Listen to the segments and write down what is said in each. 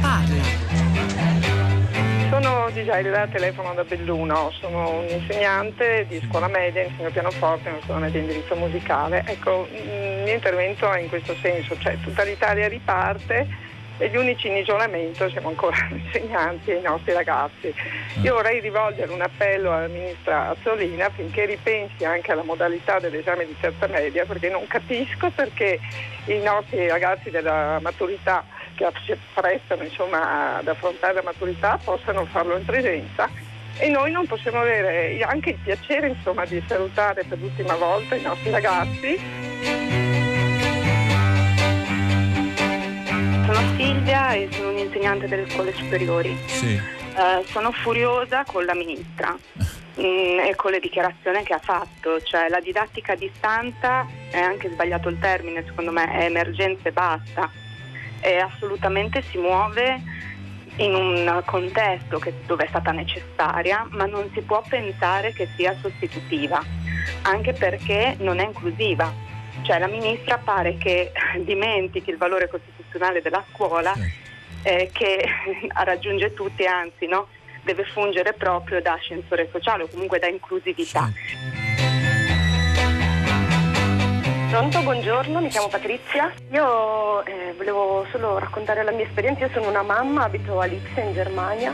parla. Sono Gisela, telefono da Belluno, sono un insegnante di scuola media, insegno pianoforte una scuola media di indirizzo musicale. Ecco, il mio intervento è in questo senso, cioè tutta l'Italia riparte e gli unici in isolamento siamo ancora gli insegnanti e i nostri ragazzi. Io vorrei rivolgere un appello alla ministra Azzolina affinché ripensi anche alla modalità dell'esame di terza media perché non capisco perché i nostri ragazzi della maturità che si prestano insomma, ad affrontare la maturità possano farlo in presenza e noi non possiamo avere anche il piacere insomma, di salutare per l'ultima volta i nostri ragazzi. Sono Silvia e sono un'insegnante delle scuole superiori. Sì. Eh, sono furiosa con la ministra mm, e con le dichiarazioni che ha fatto, cioè la didattica a distanza è anche sbagliato il termine, secondo me è emergenza e basta e assolutamente si muove in un contesto che, dove è stata necessaria, ma non si può pensare che sia sostitutiva, anche perché non è inclusiva. Cioè la ministra pare che dimentichi il valore costituzionale della scuola, eh, che raggiunge tutti, anzi no? deve fungere proprio da ascensore sociale o comunque da inclusività. Pronto, buongiorno, mi chiamo Patrizia. Io eh, volevo solo raccontare la mia esperienza. Io sono una mamma, abito a Lipsia in Germania.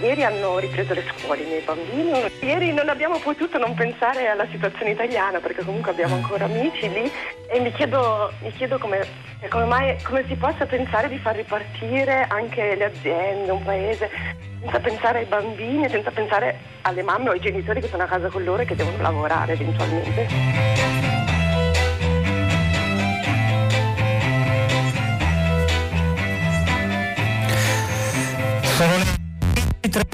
Ieri hanno ripreso le scuole i miei bambini. Ieri non abbiamo potuto non pensare alla situazione italiana perché comunque abbiamo ancora amici lì e mi chiedo, mi chiedo come, come, mai, come si possa pensare di far ripartire anche le aziende, un paese, senza pensare ai bambini, senza pensare alle mamme o ai genitori che sono a casa con loro e che devono lavorare eventualmente. Corona 3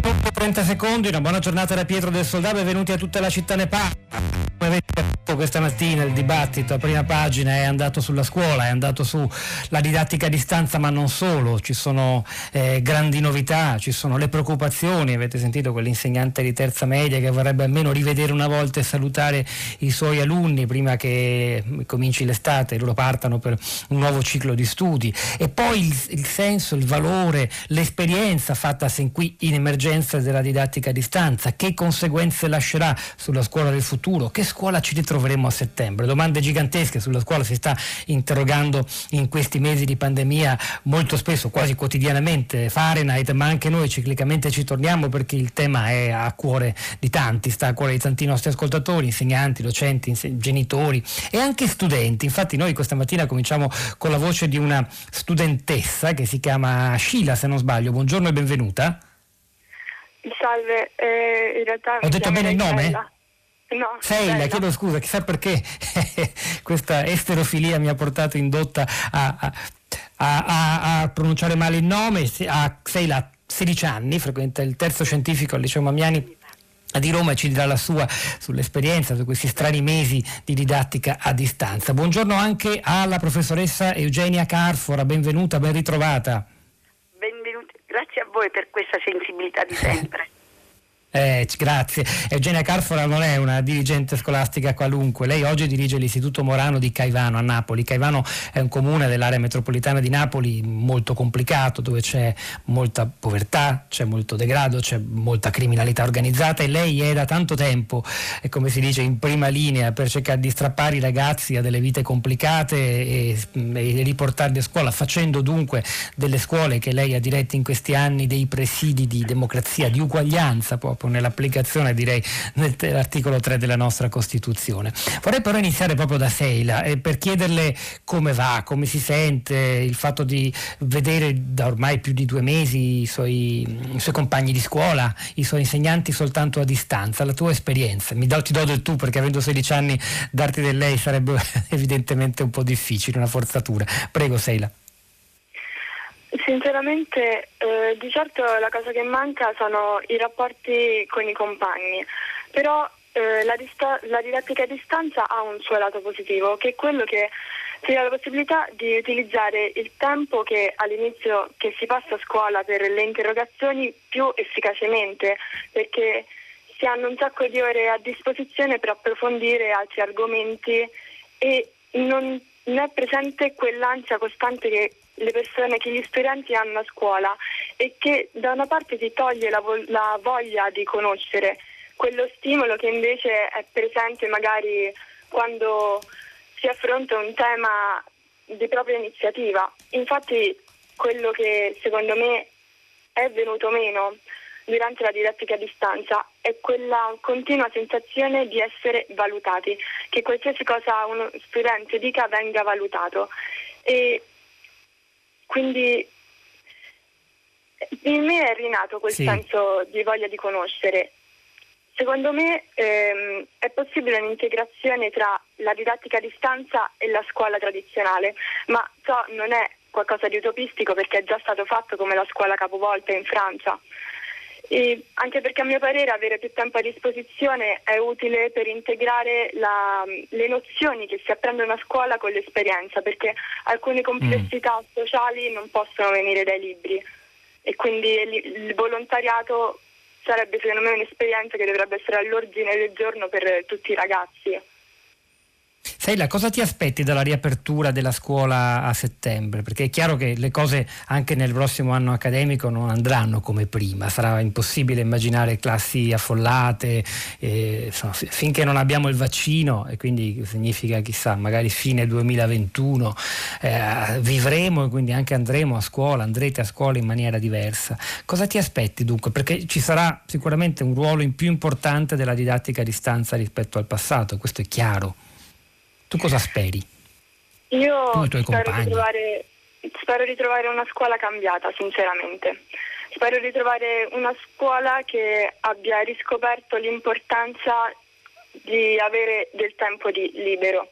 30 secondi, una buona giornata da Pietro del Soldato, benvenuti a tutta la città ne parla. Come avete detto questa mattina il dibattito a prima pagina è andato sulla scuola, è andato sulla didattica a distanza, ma non solo, ci sono eh, grandi novità, ci sono le preoccupazioni, avete sentito quell'insegnante di terza media che vorrebbe almeno rivedere una volta e salutare i suoi alunni prima che cominci l'estate e loro partano per un nuovo ciclo di studi. E poi il, il senso, il valore, l'esperienza fatta sin qui in emergenza della didattica a distanza, che conseguenze lascerà sulla scuola del futuro, che scuola ci ritroveremo a settembre? Domande gigantesche sulla scuola si sta interrogando in questi mesi di pandemia molto spesso, quasi quotidianamente, Fahrenheit, ma anche noi ciclicamente ci torniamo perché il tema è a cuore di tanti, sta a cuore di tanti nostri ascoltatori, insegnanti, docenti, genitori e anche studenti. Infatti noi questa mattina cominciamo con la voce di una studentessa che si chiama Sheila, se non sbaglio. Buongiorno e benvenuta. Salve, eh, in realtà... Ho detto bene il nome? No, Seila, chiedo scusa, chissà perché questa esterofilia mi ha portato indotta a, a, a, a pronunciare male il nome. Seila ha 16 anni, frequenta il terzo scientifico al liceo Mamiani di Roma e ci dirà la sua sull'esperienza di questi strani mesi di didattica a distanza. Buongiorno anche alla professoressa Eugenia Carfora, benvenuta, ben ritrovata. Voi per questa sensibilità di sempre. Eh, grazie. Eugenia Carfora non è una dirigente scolastica qualunque. Lei oggi dirige l'Istituto Morano di Caivano a Napoli. Caivano è un comune dell'area metropolitana di Napoli molto complicato, dove c'è molta povertà, c'è molto degrado, c'è molta criminalità organizzata e lei è da tanto tempo, come si dice, in prima linea per cercare di strappare i ragazzi a delle vite complicate e, e riportarli a scuola, facendo dunque delle scuole che lei ha diretto in questi anni dei presidi di democrazia, di uguaglianza proprio nell'applicazione direi dell'articolo 3 della nostra Costituzione. Vorrei però iniziare proprio da Seila eh, per chiederle come va, come si sente, il fatto di vedere da ormai più di due mesi i suoi, i suoi compagni di scuola, i suoi insegnanti soltanto a distanza, la tua esperienza. Mi do, ti do del tu perché avendo 16 anni darti del lei sarebbe evidentemente un po' difficile, una forzatura. Prego Seila. Sinceramente, eh, di certo la cosa che manca sono i rapporti con i compagni, però eh, la, dista- la, didattica a distanza ha un suo lato positivo, che è quello che si dà la possibilità di utilizzare il tempo che all'inizio che si passa a scuola per le interrogazioni più efficacemente, perché si hanno un sacco di ore a disposizione per approfondire altri argomenti e non, non è presente quell'ansia costante che le persone, che gli studenti hanno a scuola e che da una parte ti toglie la, vo- la voglia di conoscere quello stimolo che invece è presente magari quando si affronta un tema di propria iniziativa. Infatti quello che secondo me è venuto meno durante la didattica a distanza è quella continua sensazione di essere valutati, che qualsiasi cosa uno studente dica venga valutato. E quindi in me è rinato quel sì. senso di voglia di conoscere. Secondo me ehm, è possibile un'integrazione tra la didattica a distanza e la scuola tradizionale, ma ciò non è qualcosa di utopistico perché è già stato fatto come la scuola capovolta in Francia. E anche perché a mio parere avere più tempo a disposizione è utile per integrare la, le nozioni che si apprendono a scuola con l'esperienza, perché alcune complessità mm. sociali non possono venire dai libri e quindi il, il volontariato sarebbe secondo me un'esperienza che dovrebbe essere all'ordine del giorno per tutti i ragazzi. Seila, cosa ti aspetti dalla riapertura della scuola a settembre? Perché è chiaro che le cose anche nel prossimo anno accademico non andranno come prima, sarà impossibile immaginare classi affollate, eh, insomma, finché non abbiamo il vaccino e quindi significa chissà, magari fine 2021 eh, vivremo e quindi anche andremo a scuola, andrete a scuola in maniera diversa. Cosa ti aspetti dunque? Perché ci sarà sicuramente un ruolo in più importante della didattica a distanza rispetto al passato, questo è chiaro. Tu cosa speri? Io spero di, trovare, spero di trovare una scuola cambiata, sinceramente. Spero di trovare una scuola che abbia riscoperto l'importanza di avere del tempo di libero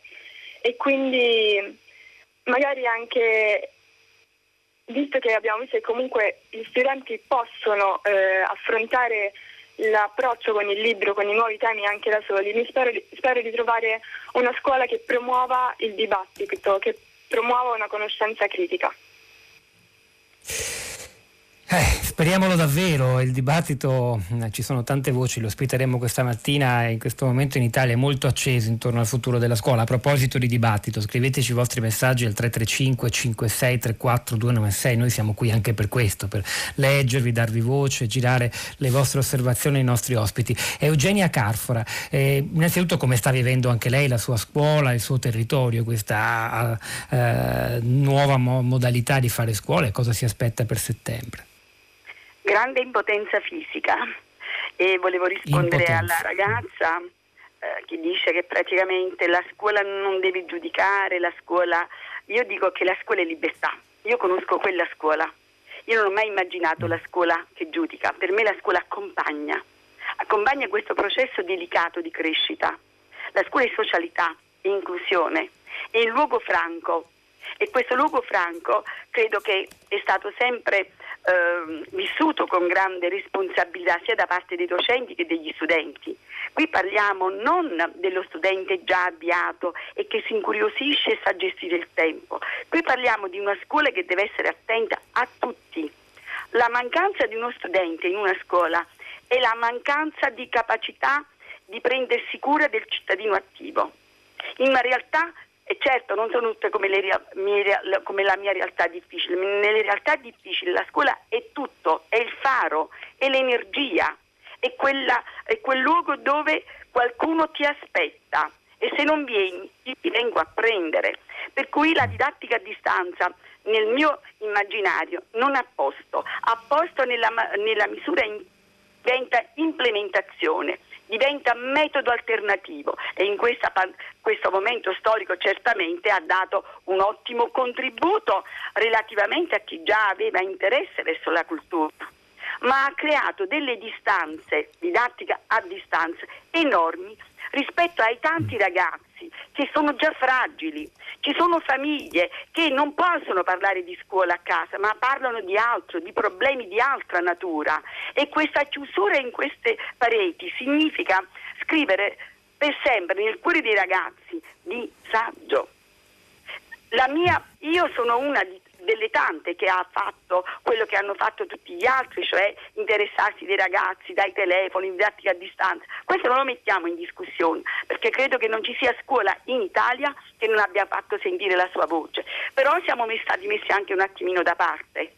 e quindi magari anche visto che abbiamo visto che comunque gli studenti possono eh, affrontare l'approccio con il libro, con i nuovi temi anche da soli. Mi spero, spero di trovare una scuola che promuova il dibattito, che promuova una conoscenza critica. Eh, speriamolo davvero, il dibattito, eh, ci sono tante voci, lo ospiteremo questa mattina e in questo momento in Italia è molto acceso intorno al futuro della scuola. A proposito di dibattito, scriveteci i vostri messaggi al 335 56 34 296, noi siamo qui anche per questo, per leggervi, darvi voce, girare le vostre osservazioni ai nostri ospiti. Eugenia Carfora, eh, innanzitutto come sta vivendo anche lei la sua scuola, il suo territorio, questa eh, nuova mo- modalità di fare scuola e cosa si aspetta per settembre? Grande impotenza fisica. E volevo rispondere impotenza. alla ragazza eh, che dice che praticamente la scuola non deve giudicare, la scuola, io dico che la scuola è libertà, io conosco quella scuola, io non ho mai immaginato la scuola che giudica, per me la scuola accompagna, accompagna questo processo delicato di crescita, la scuola è socialità, è inclusione, è il luogo franco. E questo luogo franco credo che è stato sempre eh, vissuto con grande responsabilità sia da parte dei docenti che degli studenti. Qui parliamo non dello studente già avviato e che si incuriosisce e sa gestire il tempo, qui parliamo di una scuola che deve essere attenta a tutti. La mancanza di uno studente in una scuola è la mancanza di capacità di prendersi cura del cittadino attivo. In realtà e certo non sono tutte come, le, come, la mia realtà difficile, nelle realtà difficili la scuola è tutto, è il faro, è l'energia, è, quella, è quel luogo dove qualcuno ti aspetta. E se non vieni ti vengo a prendere. Per cui la didattica a distanza nel mio immaginario non ha posto, ha posto nella, nella misura in, diventa implementazione diventa metodo alternativo. E in questa, questo momento storico certamente ha dato un ottimo contributo relativamente a chi già aveva interesse verso la cultura ma ha creato delle distanze, didattica a distanza, enormi rispetto ai tanti ragazzi che sono già fragili. Ci sono famiglie che non possono parlare di scuola a casa, ma parlano di altro, di problemi di altra natura. E questa chiusura in queste pareti significa scrivere per sempre nel cuore dei ragazzi disagio. Mia, io sono una di, delle tante che ha fatto quello che hanno fatto tutti gli altri, cioè interessarsi dei ragazzi dai telefoni, didattica a distanza. Questo non lo mettiamo in discussione perché credo che non ci sia scuola in Italia che non abbia fatto sentire la sua voce. Però siamo stati messi anche un attimino da parte.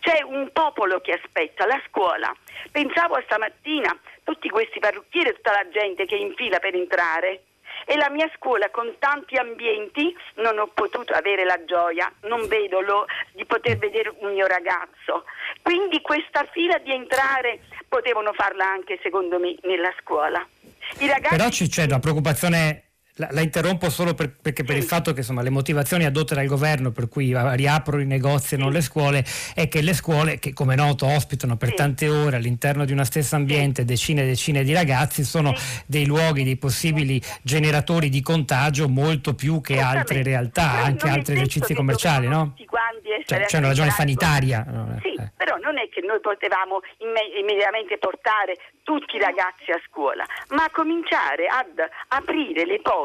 C'è un popolo che aspetta, la scuola. Pensavo stamattina tutti questi parrucchieri, tutta la gente che è in fila per entrare e la mia scuola con tanti ambienti non ho potuto avere la gioia, non vedo lo, di poter vedere un mio ragazzo. Quindi questa fila di entrare potevano farla anche secondo me nella scuola. Ragazzi... Però c'è una preoccupazione la, la, interrompo solo per, perché per il fatto che insomma, le motivazioni adotte dal governo per cui riaprono i negozi e non le scuole è che le scuole, che come noto ospitano per tante ore all'interno di una stessa ambiente decine e decine di ragazzi, sono dei luoghi, dei possibili generatori di contagio molto più che altre realtà, anche altri esercizi commerciali. No? Cioè, c'è una ragione sanitaria. Sì, eh. però non è che noi potevamo immediatamente portare tutti i ragazzi a scuola, ma cominciare ad aprire le porte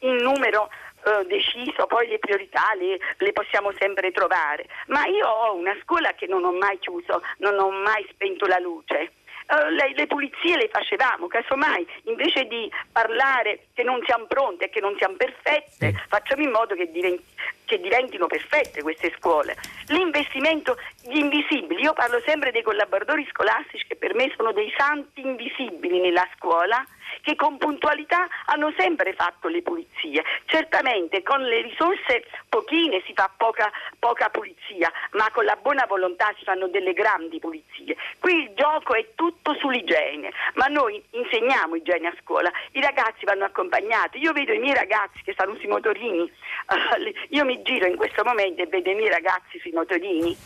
in numero eh, deciso, poi le priorità le, le, possiamo sempre trovare. Ma io ho una scuola che non ho mai chiuso, non ho mai spento la luce. Uh, le, le, pulizie le facevamo, casomai invece di parlare che non siamo pronte e che non siamo perfette, facciamo in modo che, diventi, che diventino perfette queste scuole. L'investimento, gli invisibili, io parlo sempre dei collaboratori scolastici che per me sono dei santi invisibili nella scuola che con puntualità hanno sempre fatto le pulizie. Certamente con le risorse pochine si fa poca, poca pulizia, ma con la buona volontà si fanno delle grandi pulizie. Qui il gioco è tutto sull'igiene, ma noi insegniamo igiene a scuola, i ragazzi vanno accompagnati. Io vedo i miei ragazzi che stanno sui motorini, io mi giro in questo momento e vedo i miei ragazzi sui motorini,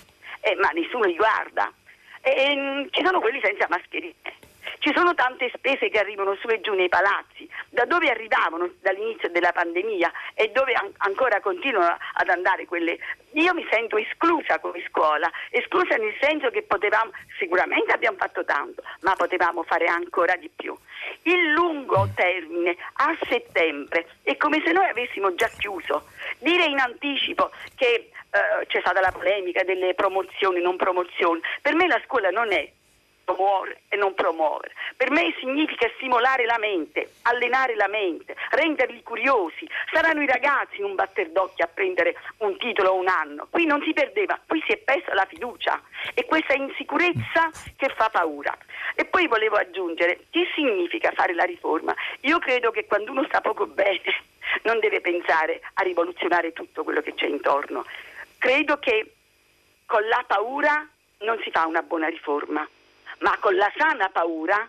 eh, ma nessuno li guarda. E, e, mm, ci sono quelli senza mascherine. Ci sono tante spese che arrivano su e giù nei palazzi, da dove arrivavano dall'inizio della pandemia e dove an- ancora continuano ad andare quelle. Io mi sento esclusa come scuola, esclusa nel senso che potevamo, sicuramente abbiamo fatto tanto, ma potevamo fare ancora di più. Il lungo termine a settembre è come se noi avessimo già chiuso. Dire in anticipo che eh, c'è stata la polemica delle promozioni, non promozioni, per me la scuola non è promuovere e non promuovere. Per me significa stimolare la mente, allenare la mente, renderli curiosi. Saranno i ragazzi in un batter d'occhio a prendere un titolo o un anno. Qui non si perdeva, qui si è persa la fiducia e questa insicurezza che fa paura. E poi volevo aggiungere, che significa fare la riforma? Io credo che quando uno sta poco bene non deve pensare a rivoluzionare tutto quello che c'è intorno. Credo che con la paura non si fa una buona riforma ma con la sana paura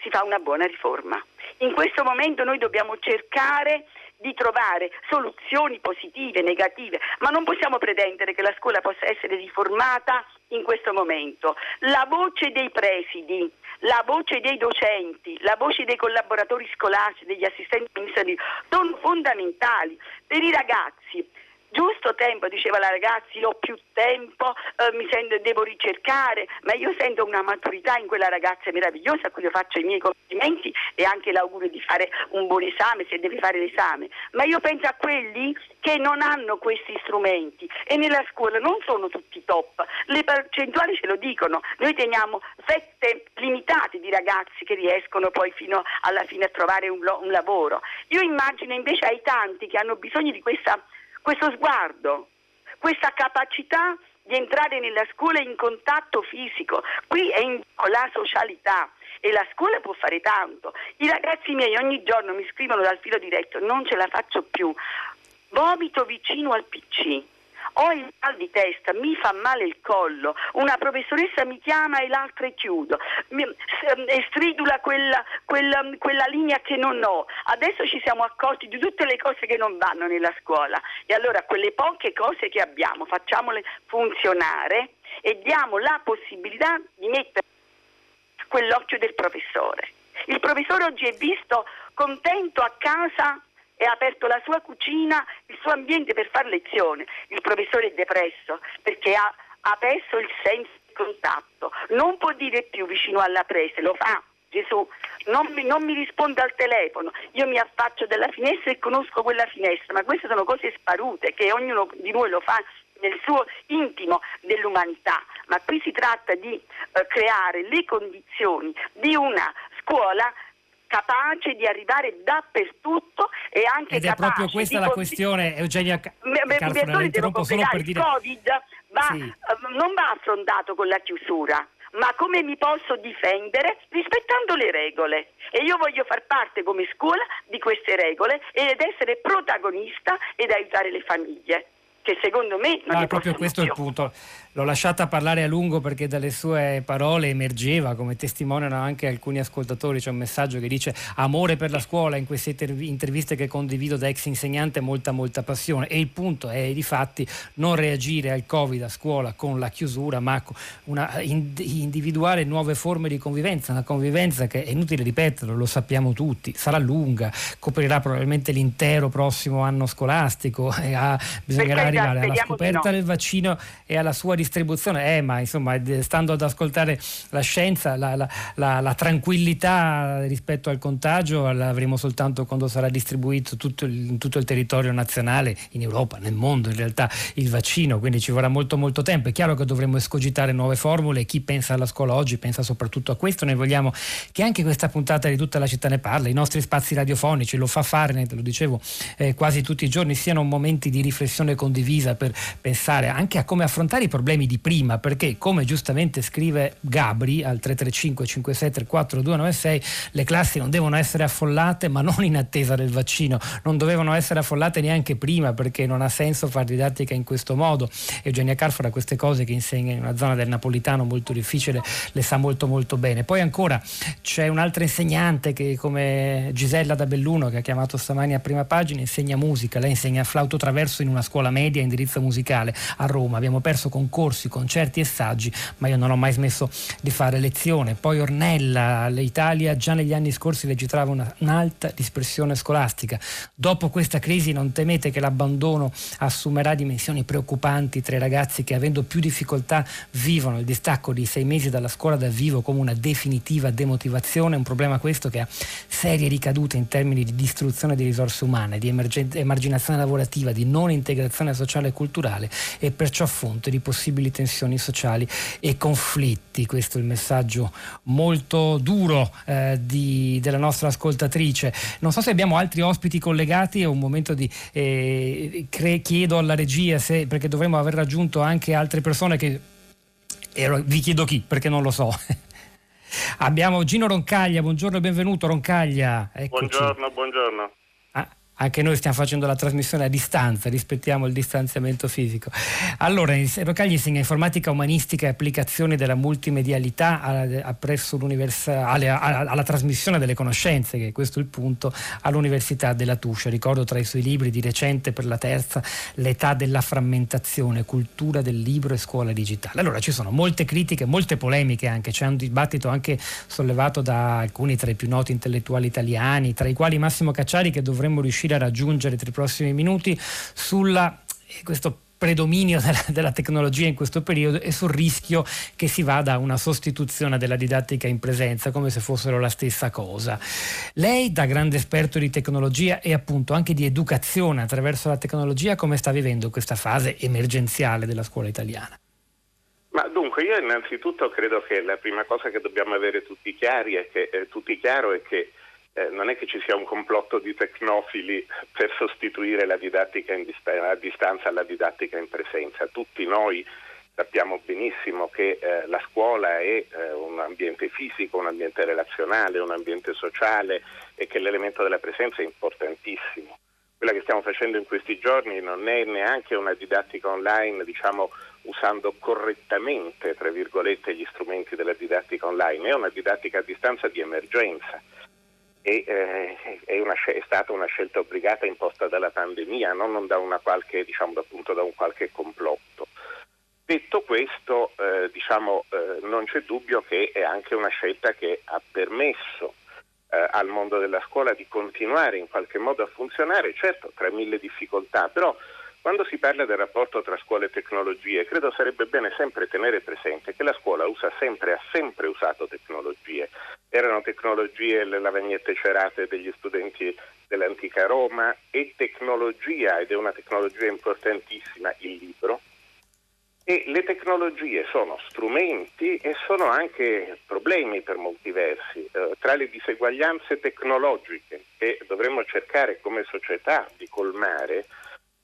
si fa una buona riforma. In questo momento noi dobbiamo cercare di trovare soluzioni positive, negative, ma non possiamo pretendere che la scuola possa essere riformata in questo momento. La voce dei presidi, la voce dei docenti, la voce dei collaboratori scolastici, degli assistenti amministrativi sono fondamentali per i ragazzi giusto tempo, diceva la ragazza, io ho più tempo, eh, mi sento, devo ricercare, ma io sento una maturità in quella ragazza meravigliosa a cui io faccio i miei complimenti e anche l'augurio di fare un buon esame se deve fare l'esame, ma io penso a quelli che non hanno questi strumenti e nella scuola non sono tutti top, le percentuali ce lo dicono, noi teniamo fette limitate di ragazzi che riescono poi fino alla fine a trovare un, un lavoro. Io immagino invece ai tanti che hanno bisogno di questa questo sguardo, questa capacità di entrare nella scuola in contatto fisico. Qui è in la socialità e la scuola può fare tanto. I ragazzi miei ogni giorno mi scrivono dal filo diretto, non ce la faccio più, vomito vicino al PC ho il mal di testa, mi fa male il collo, una professoressa mi chiama e l'altra è chiudo, mi, eh, stridula quella, quella, quella linea che non ho. Adesso ci siamo accorti di tutte le cose che non vanno nella scuola e allora quelle poche cose che abbiamo facciamole funzionare e diamo la possibilità di mettere quell'occhio del professore. Il professore oggi è visto contento a casa e ha aperto la sua cucina, il suo ambiente per fare lezione. Il professore è depresso perché ha, ha perso il senso di contatto, non può dire più vicino alla prese, lo fa. Gesù, non mi, non mi, risponde al telefono, io mi affaccio dalla finestra e conosco quella finestra, ma queste sono cose sparute che ognuno di noi lo fa nel suo intimo dell'umanità, ma qui si tratta di eh, creare le condizioni di una scuola capace di arrivare dappertutto e anche Ed è proprio questa la questione, Eugenia Carfone, la interrompo solo per dire... Il Covid va, sì. uh, non va affrontato con la chiusura, ma come mi posso difendere rispettando le regole. E io voglio far parte come scuola di queste regole ed essere protagonista ed aiutare le famiglie che secondo me non ah, è proprio questo più. il punto. L'ho lasciata parlare a lungo perché dalle sue parole emergeva, come testimoniano anche alcuni ascoltatori, c'è un messaggio che dice amore per la scuola in queste interviste che condivido da ex insegnante, molta molta passione. E il punto è di fatti non reagire al Covid a scuola con la chiusura, ma una, individuare nuove forme di convivenza, una convivenza che è inutile ripeterlo, lo sappiamo tutti, sarà lunga, coprirà probabilmente l'intero prossimo anno scolastico e ha, bisognerà arrivare alla scoperta no. del vaccino e alla sua distribuzione distribuzione, eh, ma insomma, stando ad ascoltare la scienza, la, la, la, la tranquillità rispetto al contagio l'avremo soltanto quando sarà distribuito tutto il, in tutto il territorio nazionale, in Europa, nel mondo in realtà, il vaccino, quindi ci vorrà molto molto tempo. È chiaro che dovremo escogitare nuove formule, chi pensa alla scuola oggi pensa soprattutto a questo, noi vogliamo che anche questa puntata di tutta la città ne parli, i nostri spazi radiofonici lo fa fare, lo dicevo eh, quasi tutti i giorni, siano momenti di riflessione condivisa per pensare anche a come affrontare i problemi problemi di prima, perché come giustamente scrive Gabri al 335 5634 296, le classi non devono essere affollate, ma non in attesa del vaccino, non dovevano essere affollate neanche prima perché non ha senso fare didattica in questo modo. Eugenia Carfora queste cose che insegna in una zona del napolitano molto difficile le sa molto molto bene. Poi ancora c'è un'altra insegnante che come Gisella da Belluno che ha chiamato stamani a prima pagina insegna musica, lei insegna flauto traverso in una scuola media indirizzo musicale a Roma. Abbiamo perso concorso corsi, concerti e saggi, ma io non ho mai smesso di fare lezione. Poi Ornella, l'Italia già negli anni scorsi registrava una, un'alta dispersione scolastica. Dopo questa crisi non temete che l'abbandono assumerà dimensioni preoccupanti tra i ragazzi che avendo più difficoltà vivono il distacco di sei mesi dalla scuola dal vivo come una definitiva demotivazione, un problema questo che ha serie ricadute in termini di distruzione di risorse umane, di emergen- emarginazione lavorativa, di non integrazione sociale e culturale e perciò fonte di possibilità possibili tensioni sociali e conflitti. Questo è il messaggio molto duro eh, di, della nostra ascoltatrice. Non so se abbiamo altri ospiti collegati, è un momento di eh, cre- chiedo alla regia se, perché dovremmo aver raggiunto anche altre persone che ero, vi chiedo chi perché non lo so. Abbiamo Gino Roncaglia, buongiorno e benvenuto Roncaglia. Eccoci. Buongiorno, buongiorno anche noi stiamo facendo la trasmissione a distanza, rispettiamo il distanziamento fisico. Allora, Rocagli insegna informatica umanistica e applicazioni della multimedialità alla, alla, alla, trasmissione delle conoscenze, che è questo il punto, all'Università della Tuscia. Ricordo tra i suoi libri di recente per la terza L'età della frammentazione, cultura del libro e scuola digitale. Allora ci sono molte critiche, molte polemiche anche, c'è un dibattito anche sollevato da alcuni tra i più noti intellettuali italiani, tra i quali Massimo Cacciari che dovremmo riuscire riuscire a raggiungere tra i prossimi minuti sulla eh, questo predominio della, della, tecnologia in questo periodo e sul rischio che si vada a una sostituzione della didattica in presenza come se fossero la stessa cosa. Lei da grande esperto di tecnologia e appunto anche di educazione attraverso la tecnologia come sta vivendo questa fase emergenziale della scuola italiana? Ma dunque io innanzitutto credo che la prima cosa che dobbiamo avere tutti chiari è che, eh, tutti chiaro è che eh, non è che ci sia un complotto di tecnofili per sostituire la didattica dist- a distanza alla didattica in presenza. Tutti noi sappiamo benissimo che eh, la scuola è eh, un ambiente fisico, un ambiente relazionale, un ambiente sociale e che l'elemento della presenza è importantissimo. Quella che stiamo facendo in questi giorni non è neanche una didattica online, diciamo, usando correttamente, tra virgolette, gli strumenti della didattica online, è una didattica a distanza di emergenza e eh, è, una, è, stata una scelta obbligata imposta dalla pandemia, non da, qualche, diciamo, da un qualche complotto. Detto questo, eh, diciamo, eh, non c'è dubbio che è anche una scelta che ha permesso eh, al mondo della scuola di continuare in qualche modo a funzionare, certo tra mille difficoltà, però quando si parla del rapporto tra scuola e tecnologie, credo sarebbe bene sempre tenere presente che la scuola usa sempre, ha sempre usato tecnologie. Erano tecnologie le lavagnette cerate degli studenti dell'antica Roma e tecnologia, ed è una tecnologia importantissima, il libro. E le tecnologie sono strumenti e sono anche problemi per molti versi. Eh, tra le diseguaglianze tecnologiche che dovremmo cercare come società di colmare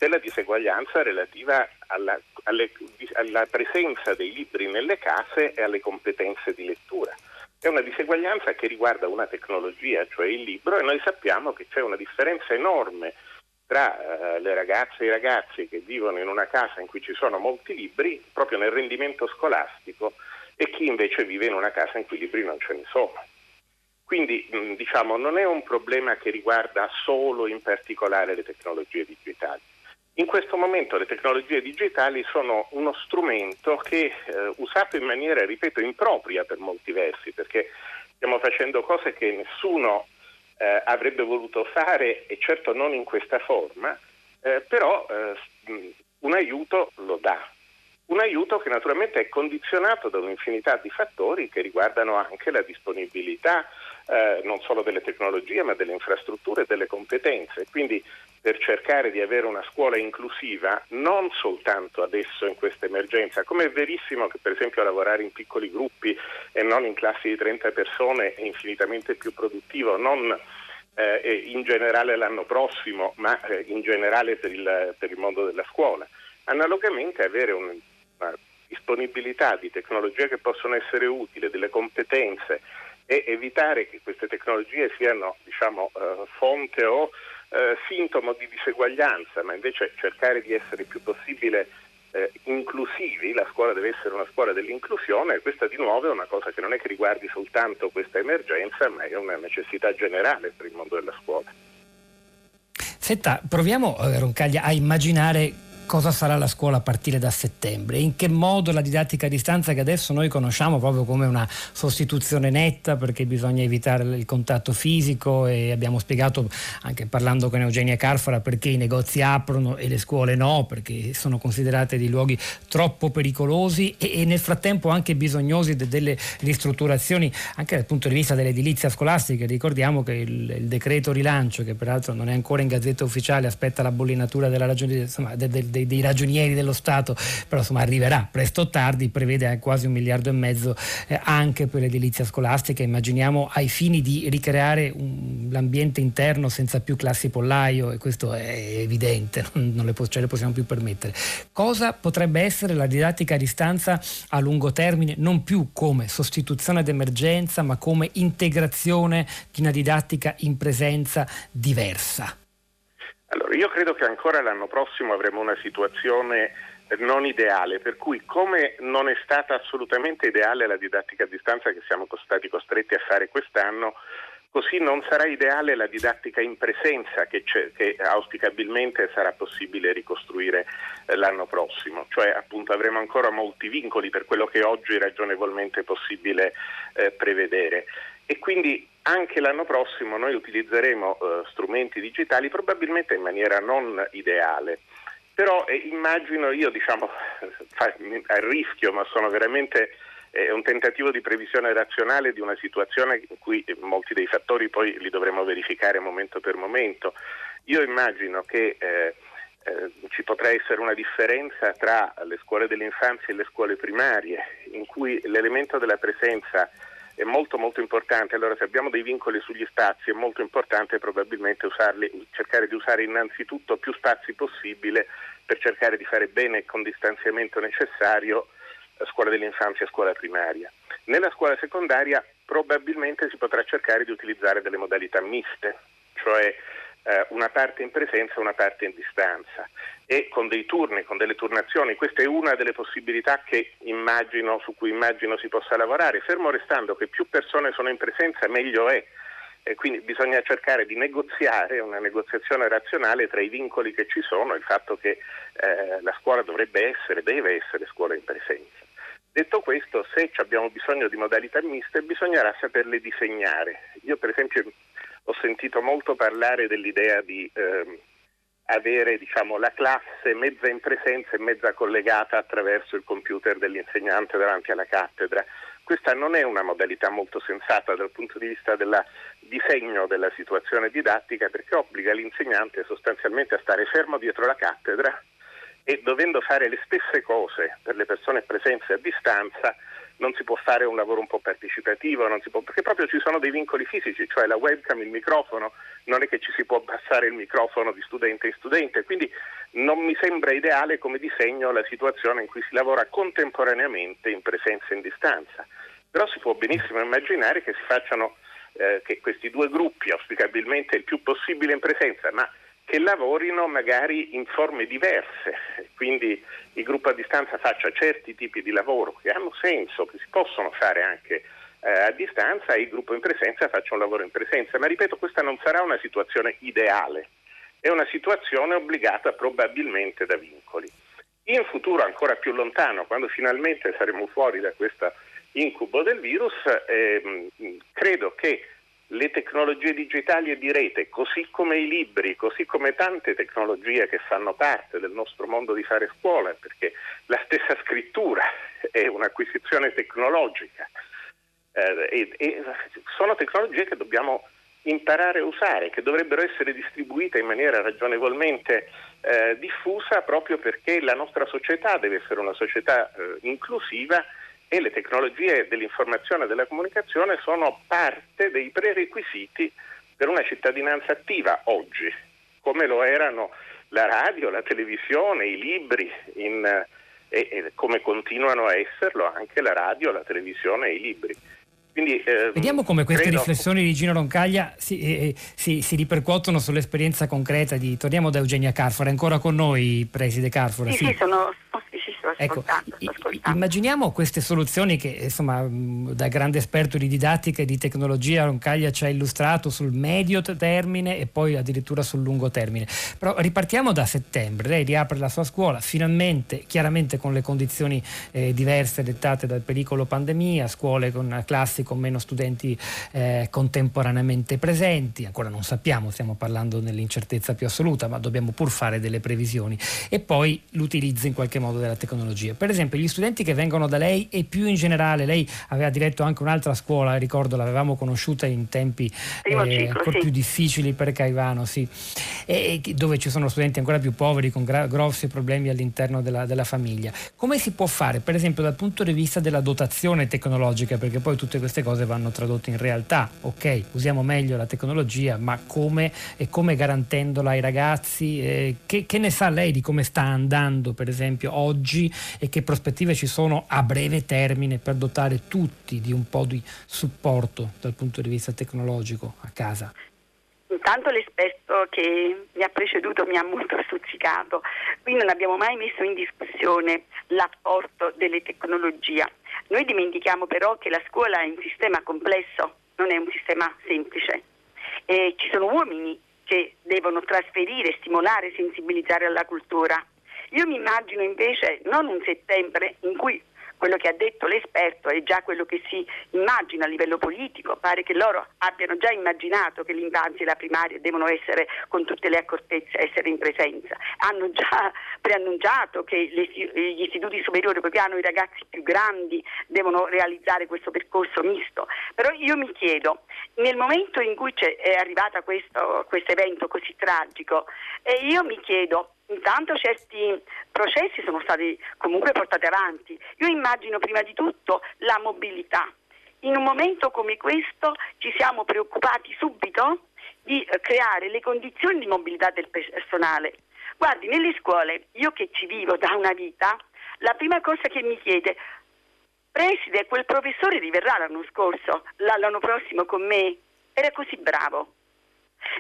c'è la diseguaglianza relativa alla, alle, alla presenza dei libri nelle case e alle competenze di lettura. È una diseguaglianza che riguarda una tecnologia, cioè il libro, e noi sappiamo che c'è una differenza enorme tra eh, le ragazze e i ragazzi che vivono in una casa in cui ci sono molti libri, proprio nel rendimento scolastico, e chi invece vive in una casa in cui i libri non ce ne sono. Quindi diciamo non è un problema che riguarda solo in particolare le tecnologie digitali. In questo momento le tecnologie digitali sono uno strumento che eh, usato in maniera, ripeto, impropria per molti versi, perché stiamo facendo cose che nessuno eh, avrebbe voluto fare e certo non in questa forma, eh, però eh, un aiuto lo dà. Un aiuto che naturalmente è condizionato da un'infinità di fattori che riguardano anche la disponibilità eh, non solo delle tecnologie ma delle infrastrutture e delle competenze. Quindi per cercare di avere una scuola inclusiva non soltanto adesso in questa emergenza, come è verissimo che per esempio lavorare in piccoli gruppi e non in classi di 30 persone è infinitamente più produttivo, non eh, in generale l'anno prossimo, ma eh, in generale per il, per il, mondo della scuola. Analogamente avere un, una disponibilità di tecnologie che possono essere utili, delle competenze e evitare che queste tecnologie siano diciamo, eh, fonte o eh, sintomo di diseguaglianza, ma invece cercare di essere il più possibile eh, inclusivi, la scuola deve essere una scuola dell'inclusione e questa di nuovo è una cosa che non è che riguardi soltanto questa emergenza, ma è una necessità generale per il mondo della scuola. Senta, proviamo eh, Roncaglia a immaginare cosa sarà la scuola a partire da settembre, in che modo la didattica a distanza che adesso noi conosciamo proprio come una sostituzione netta perché bisogna evitare il contatto fisico e abbiamo spiegato anche parlando con Eugenia Carfara perché i negozi aprono e le scuole no, perché sono considerate dei luoghi troppo pericolosi e, e nel frattempo anche bisognosi de, delle ristrutturazioni anche dal punto di vista dell'edilizia scolastica. Ricordiamo che il, il decreto rilancio, che peraltro non è ancora in gazzetta ufficiale, aspetta la bollinatura della ragione, insomma, del, del dei, ragionieri dello Stato, però insomma arriverà presto o tardi, prevede quasi un miliardo e mezzo eh, anche per l'edilizia scolastica, immaginiamo ai fini di ricreare un, l'ambiente interno senza più classi pollaio e questo è evidente, non, non le, ce le possiamo più permettere. Cosa potrebbe essere la didattica a distanza a lungo termine, non più come sostituzione d'emergenza, ma come integrazione di una didattica in presenza diversa? Allora, io credo che ancora l'anno prossimo avremo una situazione non ideale, per cui come non è stata assolutamente ideale la didattica a distanza che siamo stati costretti a fare quest'anno, così non sarà ideale la didattica in presenza che, che auspicabilmente sarà possibile ricostruire eh, l'anno prossimo, cioè appunto avremo ancora molti vincoli per quello che oggi è ragionevolmente possibile eh, prevedere. E quindi anche l'anno prossimo noi utilizzeremo eh, strumenti digitali probabilmente in maniera non ideale. Però eh, immagino io, diciamo, a rischio, ma sono veramente eh, un tentativo di previsione razionale di una situazione in cui molti dei fattori poi li dovremo verificare momento per momento. Io immagino che eh, eh, ci potrà essere una differenza tra le scuole dell'infanzia e le scuole primarie, in cui l'elemento della presenza è molto molto importante. Allora se abbiamo dei vincoli sugli spazi è molto importante probabilmente usarli, cercare di usare innanzitutto più spazi possibile per cercare di fare bene con distanziamento necessario eh, scuola dell'infanzia e scuola primaria. Nella scuola secondaria probabilmente si potrà cercare di utilizzare delle modalità miste, cioè eh, una parte in presenza e una parte in distanza e con dei turni, con delle turnazioni. Questa è una delle possibilità immagino, su cui immagino si possa lavorare, fermo restando che più persone sono in presenza meglio è. E quindi bisogna cercare di negoziare una negoziazione razionale tra i vincoli che ci sono e il fatto che eh, la scuola dovrebbe essere, deve essere scuola in presenza. Detto questo, se abbiamo bisogno di modalità miste, bisognerà saperle disegnare. Io per esempio ho sentito molto parlare dell'idea di eh, avere diciamo, la classe mezza in presenza e mezza collegata attraverso il computer dell'insegnante davanti alla cattedra. Questa non è una modalità molto sensata dal punto di vista del disegno della situazione didattica perché obbliga l'insegnante sostanzialmente a stare fermo dietro la cattedra e dovendo fare le stesse cose per le persone presenti a distanza, non si può fare un lavoro un po' partecipativo, può, perché proprio ci sono dei vincoli fisici, cioè la webcam, il microfono, non è che ci si può abbassare il microfono di studente in studente, quindi non mi sembra ideale come disegno la situazione in cui si lavora contemporaneamente in presenza e in distanza. Però si può benissimo immaginare che si facciano eh, che questi due gruppi, auspicabilmente il più possibile in presenza, ma che lavorino magari in forme diverse, quindi il gruppo a distanza faccia certi tipi di lavoro che hanno senso, che si possono fare anche eh, a distanza e il gruppo in presenza faccia un lavoro in presenza. Ma ripeto, questa non sarà una situazione ideale, è una situazione obbligata probabilmente da vincoli. In futuro ancora più lontano, quando finalmente saremo fuori da questo incubo del virus, ehm, credo che le tecnologie digitali e di rete, così come i libri, così come tante tecnologie che fanno parte del nostro mondo di fare scuola, perché la stessa scrittura è un'acquisizione tecnologica, eh, e, e sono tecnologie che dobbiamo imparare a usare, che dovrebbero essere distribuite in maniera ragionevolmente eh, diffusa proprio perché la nostra società deve essere una società eh, inclusiva e le tecnologie dell'informazione e della comunicazione sono parte dei prerequisiti per una cittadinanza attiva oggi, come lo erano la radio, la televisione, i libri in, e, e come continuano a esserlo anche la radio, la televisione e i libri. Quindi, eh, Vediamo come queste credo... riflessioni di Gino Roncaglia si, eh, si, si, ripercuotono sull'esperienza concreta di... Torniamo da Eugenia Carfor, è ancora con noi, preside Carfor? Sì, sì, sì sono, ecco, immaginiamo queste soluzioni che insomma da grande esperto di didattica e di tecnologia Roncaglia ci ha illustrato sul medio termine e poi addirittura sul lungo termine. Però ripartiamo da settembre, lei riapre la sua scuola, finalmente, chiaramente con le condizioni eh, diverse dettate dal pericolo pandemia, scuole con classi con meno studenti eh, contemporaneamente presenti, ancora non sappiamo, stiamo parlando nell'incertezza più assoluta, ma dobbiamo pur fare delle previsioni. E poi l'utilizzo in qualche modo della tecnologia tecnologie. Per esempio gli studenti che vengono da lei e più in generale, lei aveva diretto anche un'altra scuola, ricordo l'avevamo conosciuta in tempi eh, ancora sì. più difficili per Caivano, sì, e, dove ci sono studenti ancora più poveri con gra- grossi problemi all'interno della, della famiglia. Come si può fare, per esempio dal punto di vista della dotazione tecnologica, perché poi tutte queste cose vanno tradotte in realtà, ok, usiamo meglio la tecnologia, ma come e come garantendola ai ragazzi? Eh, che, che ne sa lei di come sta andando, per esempio, oggi e che prospettive ci sono a breve termine per dotare tutti di un po' di supporto dal punto di vista tecnologico a casa? Intanto l'esperto che mi ha preceduto mi ha molto stuzzicato, qui non abbiamo mai messo in discussione l'apporto delle tecnologie. Noi dimentichiamo però che la scuola è un sistema complesso, non è un sistema semplice. E ci sono uomini che devono trasferire, stimolare, sensibilizzare alla cultura. Io mi immagino invece non un settembre in cui quello che ha detto l'esperto è già quello che si immagina a livello politico, pare che loro abbiano già immaginato che l'infanzia e la primaria devono essere con tutte le accortezze, essere in presenza, hanno già preannunciato che gli istituti superiori proprio hanno i ragazzi più grandi devono realizzare questo percorso misto, però io mi chiedo, nel momento in cui è arrivato questo, evento così tragico, io mi chiedo Intanto certi processi sono stati comunque portati avanti. Io immagino prima di tutto la mobilità. In un momento come questo ci siamo preoccupati subito di eh, creare le condizioni di mobilità del personale. Guardi, nelle scuole, io che ci vivo da una vita, la prima cosa che mi chiede, preside, quel professore riverrà l'anno scorso, l'anno prossimo con me, era così bravo.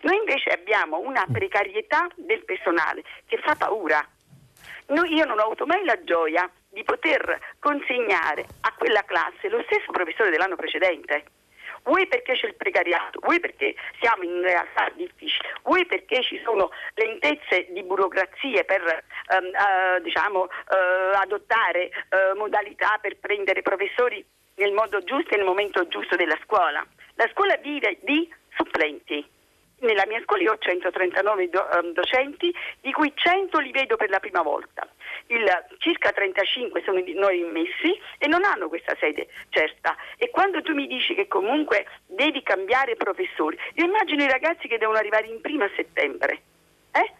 Noi invece abbiamo una precarietà del personale che fa paura. Noi, io non ho avuto mai la gioia di poter consegnare a quella classe lo stesso professore dell'anno precedente. Vuoi perché c'è il precariato, vuoi perché siamo in realtà difficili, vuoi perché ci sono lentezze di burocrazie per um, uh, diciamo, uh, adottare uh, modalità per prendere professori nel modo giusto e nel momento giusto della scuola. La scuola vive di supplenti nella mia scuola io ho 139 do, um, docenti, di cui 100 li vedo per la prima volta. Il, circa 35 sono di noi immessi e non hanno questa sede certa. E quando tu mi dici che comunque devi cambiare professori, io immagino i ragazzi che devono arrivare in prima a settembre, eh?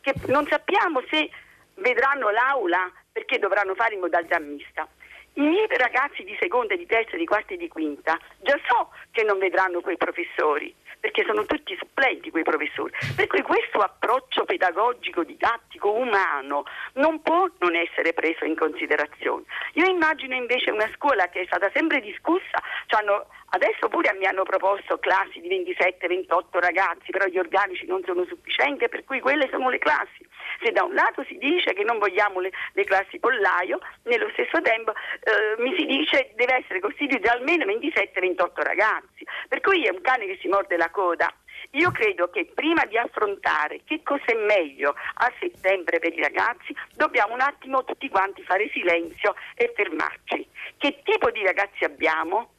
che non sappiamo se vedranno l'aula perché dovranno fare in modalità mista. I miei ragazzi di seconda, di terza, di quarta e di quinta già so che non vedranno quei professori perché sono tutti supplenti quei professori. Per cui questo approccio pedagogico, didattico, umano non può non essere preso in considerazione. Io immagino invece una scuola che è stata sempre discussa, cioè adesso pure mi hanno proposto classi di 27-28 ragazzi, però gli organici non sono sufficienti, per cui quelle sono le classi. Se da un lato si dice che non vogliamo le, le classi pollaio, nello stesso tempo eh, mi si dice che deve essere costituito almeno 27-28 ragazzi. Per cui è un cane che si morde la coda. Io credo che prima di affrontare che cosa è meglio a settembre per i ragazzi, dobbiamo un attimo tutti quanti fare silenzio e fermarci. Che tipo di ragazzi abbiamo?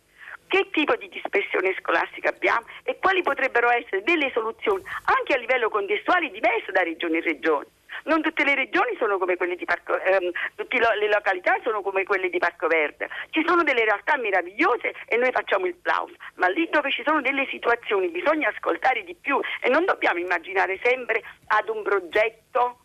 Che tipo di dispersione scolastica abbiamo e quali potrebbero essere delle soluzioni anche a livello contestuale diverse da regione in regione? Non tutte le regioni sono come quelle di Parco, ehm, tutte le località sono come quelle di Parco Verde. Ci sono delle realtà meravigliose e noi facciamo il plauso, ma lì dove ci sono delle situazioni bisogna ascoltare di più e non dobbiamo immaginare sempre ad un progetto.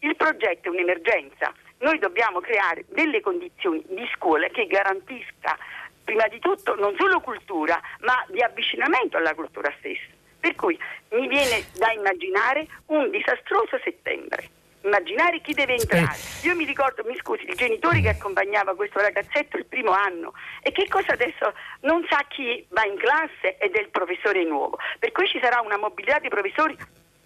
Il progetto è un'emergenza. Noi dobbiamo creare delle condizioni di scuola che garantisca prima di tutto non solo cultura, ma di avvicinamento alla cultura stessa. Per cui mi viene da immaginare un disastroso settembre. Immaginare chi deve entrare. Io mi ricordo, mi scusi, il genitore che accompagnava questo ragazzetto il primo anno e che cosa adesso non sa chi va in classe ed è il professore nuovo. Per cui ci sarà una mobilità di professori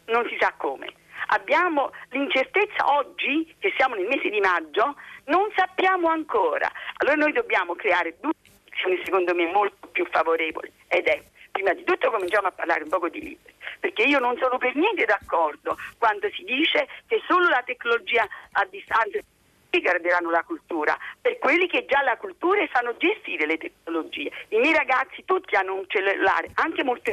non si sa come. Abbiamo l'incertezza oggi, che siamo nel mese di maggio, non sappiamo ancora. Allora noi dobbiamo creare due condizioni secondo me molto più favorevoli ed è prima di tutto cominciamo a parlare un poco di libri, perché io non sono per niente d'accordo quando si dice che solo la tecnologia a distanza garderanno la cultura, per quelli che già la cultura e sanno gestire le tecnologie. I miei ragazzi tutti hanno un cellulare, anche molti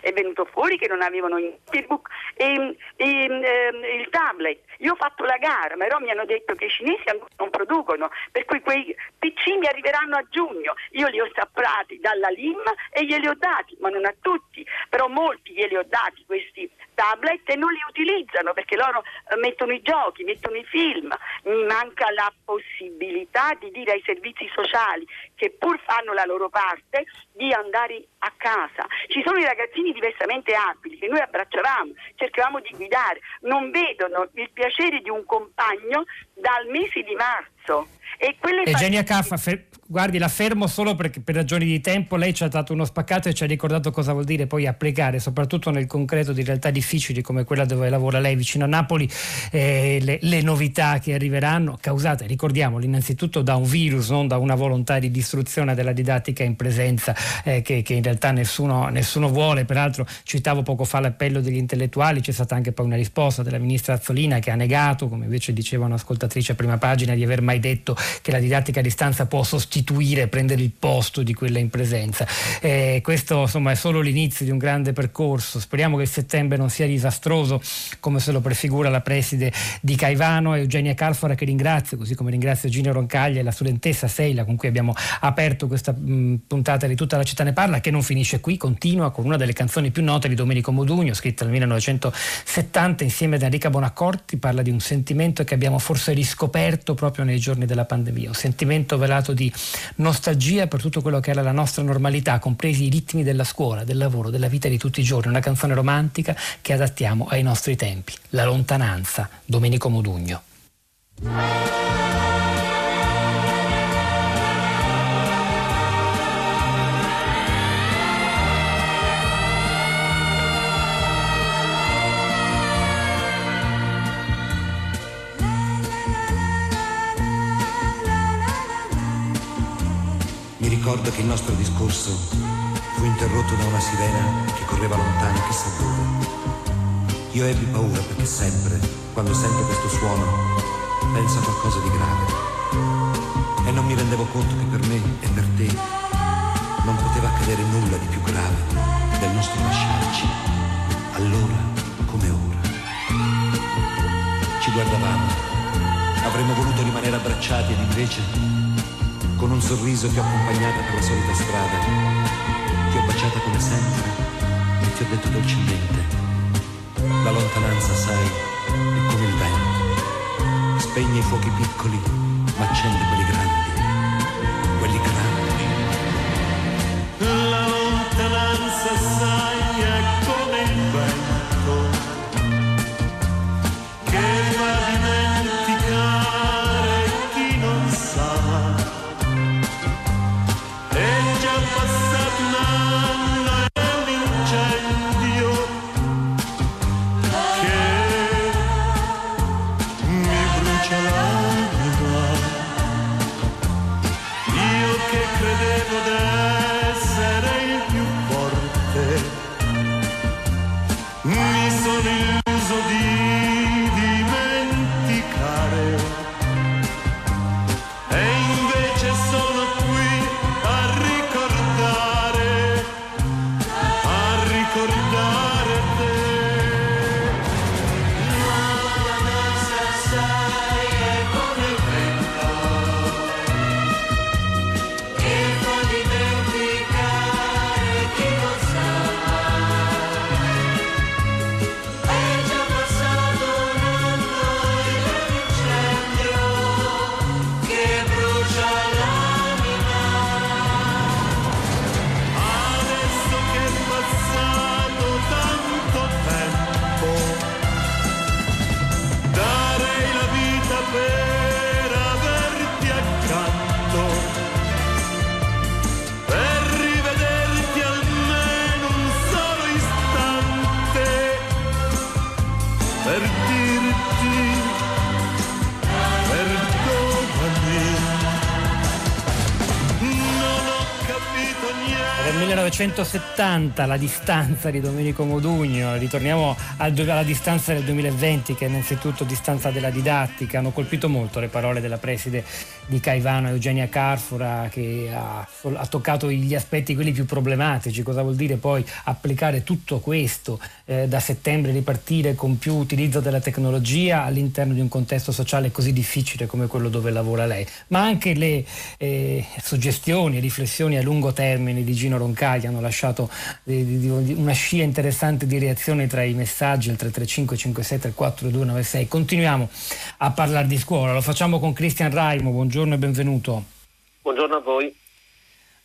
è venuto fuori che non avevano il notebook e, e eh, il tablet. Io ho fatto la gara, però mi hanno detto che i cinesi non producono, per cui quei PC mi arriveranno a giugno. Io li ho saprati dalla LIM e glieli ho dati, ma non a tutti, però molti glieli ho dati questi tablet e non li utilizzano perché loro eh, mettono i giochi, mettono i film. Mi manca la possibilità di dire ai servizi sociali che pur fanno la loro parte di andare a casa. Ci sono i ragazzini diversamente abili che noi abbracciavamo, cercavamo di guidare, non vedono il piacere di un compagno dal mese di marzo. E Eugenia Caffa, fe- guardi, la fermo solo perché per ragioni di tempo lei ci ha dato uno spaccato e ci ha ricordato cosa vuol dire poi applicare, soprattutto nel concreto di realtà difficili come quella dove lavora lei vicino a Napoli, eh, le, le, novità che arriveranno, causate, ricordiamolo, innanzitutto da un virus, non da una volontà di distruzione della didattica in presenza eh, che, che, in realtà nessuno, nessuno, vuole. Peraltro citavo poco fa l'appello degli intellettuali, c'è stata anche poi una risposta della ministra Azzolina che ha negato, come invece diceva un'ascoltatrice a prima pagina, di aver mai detto che la didattica a distanza può sostituire, prendere il posto di quella in presenza. Eh, questo insomma è solo l'inizio di un grande percorso. Speriamo che il settembre non sia disastroso come se lo prefigura la preside di Caivano, Eugenia Calfora che ringrazio, così come ringrazio Gino Roncaglia e la studentessa Seila con cui abbiamo aperto questa mh, puntata di tutta la città ne parla che non finisce qui, continua con una delle canzoni più note di Domenico Modugno, scritta nel 1970 insieme ad Enrica Bonaccorti, parla di un sentimento che abbiamo forse riscoperto proprio nei giorni della pandemia, un sentimento velato di nostalgia per tutto quello che era la nostra normalità, compresi i ritmi della scuola, del lavoro, della vita di tutti i giorni, una canzone romantica che adattiamo ai nostri tempi. La lontananza, Domenico Modugno. Ricordo che il nostro discorso fu interrotto da una sirena che correva lontano chissà dove. Io ebbi paura perché sempre, quando sento questo suono, penso a qualcosa di grave. E non mi rendevo conto che per me e per te non poteva accadere nulla di più grave del nostro lasciarci, allora come ora. Ci guardavamo, avremmo voluto rimanere abbracciati ed invece con un sorriso ti ho accompagnata per la solita strada, ti ho baciata come sempre e ti ho detto dolcemente, la lontananza sai è come il vento, spegne i fuochi piccoli, ma accende quelli grandi, quelli grandi. 1970 la distanza di Domenico Modugno, ritorniamo al- alla distanza del 2020 che è innanzitutto distanza della didattica, hanno colpito molto le parole della preside di Caivano Eugenia Carfora che ha, ha toccato gli aspetti quelli più problematici, cosa vuol dire poi applicare tutto questo eh, da settembre ripartire con più utilizzo della tecnologia all'interno di un contesto sociale così difficile come quello dove lavora lei, ma anche le eh, suggestioni e riflessioni a lungo termine di Gino Roncagli hanno lasciato eh, una scia interessante di reazione tra i messaggi al 335 57 4296. Continuiamo a parlare di scuola, lo facciamo con Cristian Raimo, buongiorno e benvenuto. Buongiorno a voi.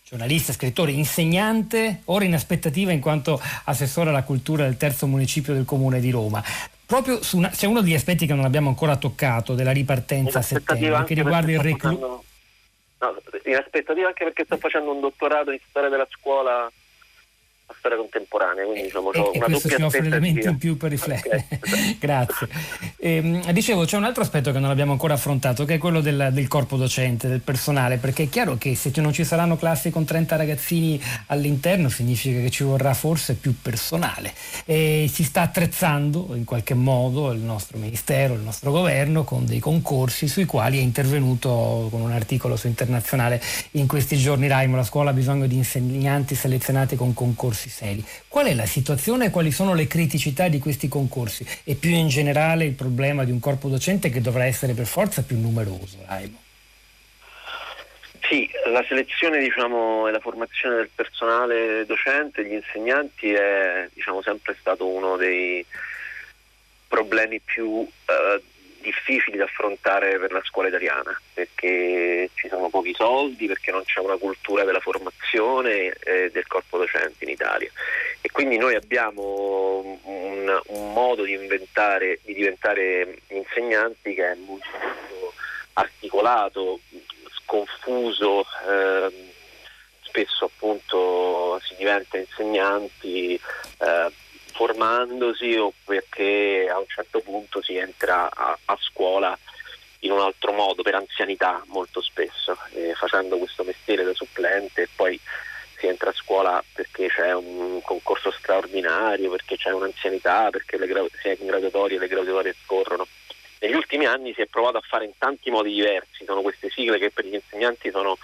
Giornalista, scrittore, insegnante, ora in aspettativa in quanto assessore alla cultura del terzo municipio del comune di Roma. Proprio su una- c'è uno degli aspetti che non abbiamo ancora toccato della ripartenza a settembre, che riguarda il perché sto reclu- facendo- no, in aspettativa anche perché sto facendo un dottorato in storia della scuola a storia contemporanea, quindi diciamo E, e questo ci offre elementi in più per riflettere. Ok. Grazie. Ehm, dicevo, c'è un altro aspetto che non abbiamo ancora affrontato, che è quello del, del corpo docente, del personale, perché è chiaro che se non ci saranno classi con 30 ragazzini all'interno significa che ci vorrà forse più personale. E si sta attrezzando in qualche modo il nostro ministero, il nostro governo con dei concorsi sui quali è intervenuto con un articolo su internazionale in questi giorni Raimo, la scuola ha bisogno di insegnanti selezionati con concorsi seri. Qual è la situazione e quali sono le criticità di questi concorsi? E più in generale il problema di un corpo docente che dovrà essere per forza più numeroso, Raimo. Sì, la selezione diciamo, e la formazione del personale docente, gli insegnanti è diciamo, sempre stato uno dei problemi più eh, difficili da affrontare per la scuola italiana, perché ci sono pochi soldi, perché non c'è una cultura della formazione e del corpo docente in Italia. E quindi noi abbiamo un, un modo di, di diventare insegnanti che è molto, articolato, sconfuso, ehm, spesso appunto si diventa insegnanti eh, formandosi o perché a un certo punto si entra a, a scuola in un altro modo, per anzianità molto spesso, eh, facendo questo mestiere da supplente e poi si entra a scuola perché c'è un concorso straordinario, perché c'è un'anzianità, perché le gra- si è in graduatorie e le graduatorie scorrono. Negli ultimi anni si è provato a fare in tanti modi diversi, sono queste sigle che per gli insegnanti sono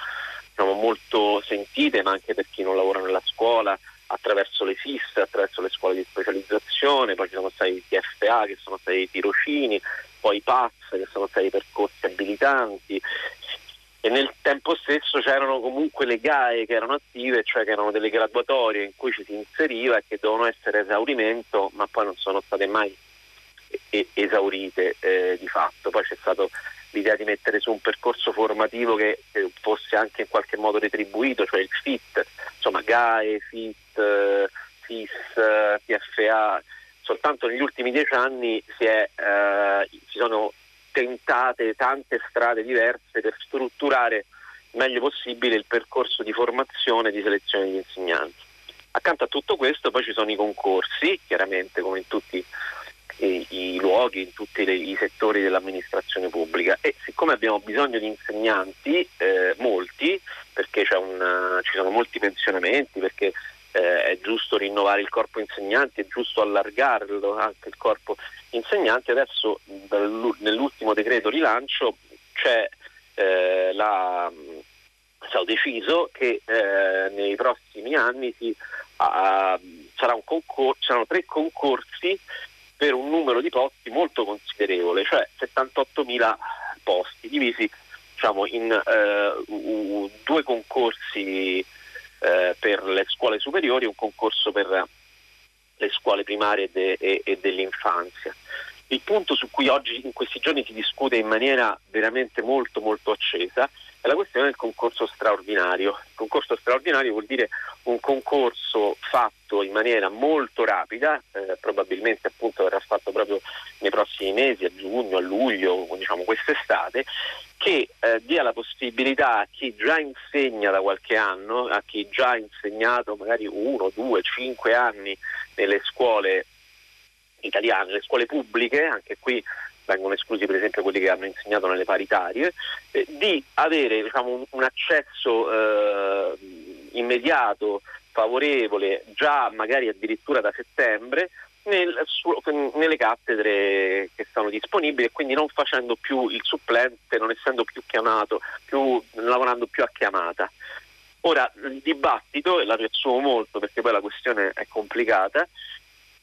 diciamo, molto sentite, ma anche per chi non lavora nella scuola, attraverso le FIS, attraverso le scuole di specializzazione, poi ci sono stati i TFA che sono stati i tirocini, poi i PAS che sono stati i percorsi abilitanti e nel tempo stesso c'erano comunque le GAE che erano attive, cioè che erano delle graduatorie in cui ci si inseriva e che dovevano essere esaurimento, ma poi non sono state mai esaurite eh, di fatto. Poi c'è stato l'idea di mettere su un percorso formativo che, fosse anche in qualche modo retribuito, cioè il FIT, insomma GAE, FIT, eh, FIS, eh, PFA, soltanto negli ultimi dieci anni si, è, eh, si sono tentate tante strade diverse per strutturare il meglio possibile il percorso di formazione e di selezione degli insegnanti. Accanto a tutto questo poi ci sono i concorsi, chiaramente come in tutti i, i luoghi, in tutti le, i settori dell'amministrazione pubblica. E siccome abbiamo bisogno di insegnanti, eh, molti, perché una, ci sono molti pensionamenti, perché eh, è giusto rinnovare il corpo insegnanti, è giusto allargarlo anche il corpo insegnanti, adesso nell'ultimo decreto rilancio c'è eh, la, stato deciso che eh, nei prossimi anni si a, sarà concor- saranno tre concorsi per un numero di posti molto considerevole, cioè 78.000 posti divisi diciamo, in uh, due concorsi uh, per le scuole superiori e un concorso per le scuole primarie de- e-, e dell'infanzia. Il punto su cui oggi in questi giorni si discute in maniera veramente molto molto accesa è la questione del concorso straordinario. Il concorso straordinario vuol dire un concorso fatto in maniera molto rapida, eh, probabilmente appunto verrà fatto proprio nei prossimi mesi, a giugno, a luglio, diciamo quest'estate, che eh, dia la possibilità a chi già insegna da qualche anno, a chi già ha insegnato magari uno, due, cinque anni nelle scuole italiane, le scuole pubbliche, anche qui vengono esclusi per esempio quelli che hanno insegnato nelle paritarie, eh, di avere diciamo, un, un, accesso eh, immediato, favorevole, già magari addirittura da settembre, nel, su, nelle cattedre che sono disponibili e quindi non facendo più il supplente, non essendo più chiamato, più, lavorando più a chiamata. Ora il dibattito, e la riassumo molto perché poi la questione è complicata,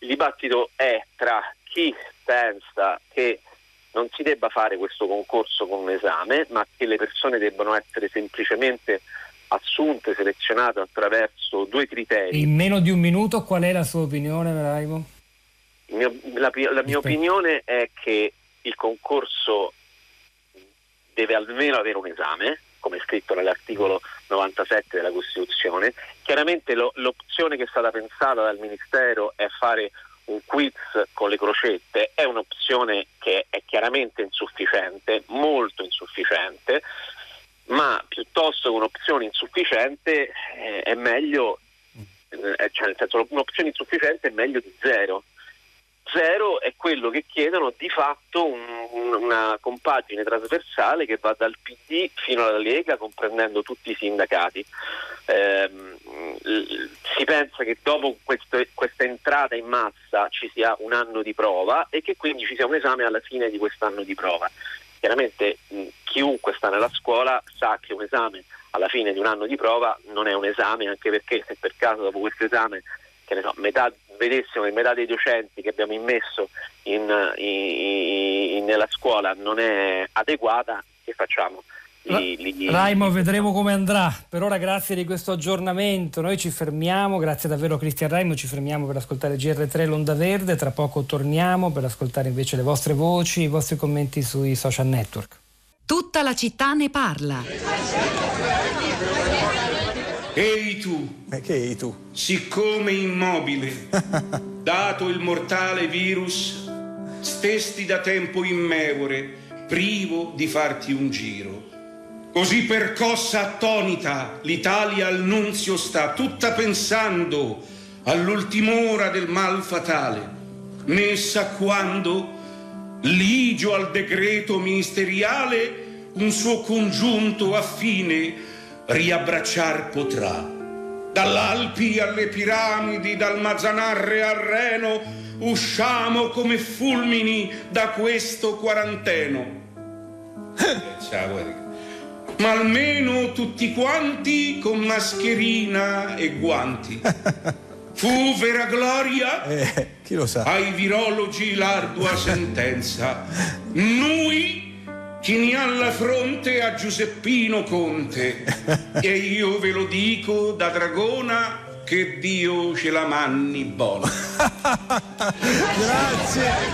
il dibattito è tra chi pensa che non si debba fare questo concorso con un esame, ma che le persone debbano essere semplicemente assunte, selezionate attraverso due criteri. In meno di un minuto qual è la sua opinione, Raimo? La, la mia opinione è che il concorso deve almeno avere un esame, come scritto nell'articolo 97 della Costituzione. Chiaramente lo, l'opzione che è stata pensata dal Ministero è fare un quiz con le crocette è un'opzione che è chiaramente insufficiente, molto insufficiente, ma piuttosto che un'opzione insufficiente eh, è meglio, eh, cioè nel senso un'opzione insufficiente è meglio di zero. Zero è quello che chiedono di fatto un, una compagine trasversale che va dal PD fino alla Lega, comprendendo tutti i sindacati. Eh, si pensa che dopo questo, questa entrata in massa ci sia un anno di prova e che quindi ci sia un esame alla fine di quest'anno di prova. Chiaramente mh, chiunque sta nella scuola sa che un esame alla fine di un anno di prova non è un esame, anche perché se per caso dopo questo esame che ne so, metà, vedessimo che metà dei docenti che abbiamo immesso in, in, in, nella scuola non è adeguata, che facciamo? Li, li, Raimo, vedremo come andrà. Per ora grazie di questo aggiornamento. Noi ci fermiamo, grazie davvero a Cristian Raimo, ci fermiamo per ascoltare GR3 L'Onda Verde, tra poco torniamo per ascoltare invece le vostre voci, i vostri commenti sui social network. Tutta la città ne parla. Ehi tu. Ma che ehi tu? Siccome immobile, dato il mortale virus, stesti da tempo immevore, privo di farti un giro. Così percossa attonita l'Italia al nunzio sta, tutta pensando all'ultim'ora del mal fatale, né sa quando, ligio al decreto ministeriale, un suo congiunto affine riabbracciar potrà. Dall'Alpi alle piramidi, dal Mazzanarre al Reno, usciamo come fulmini da questo quaranteno. Ciao, ma almeno tutti quanti con mascherina e guanti. Fu vera gloria eh, chi lo sa. ai virologi l'ardua sentenza. Noi chini alla fronte a Giuseppino Conte e io ve lo dico da dragona che Dio ce la manni buona. Grazie.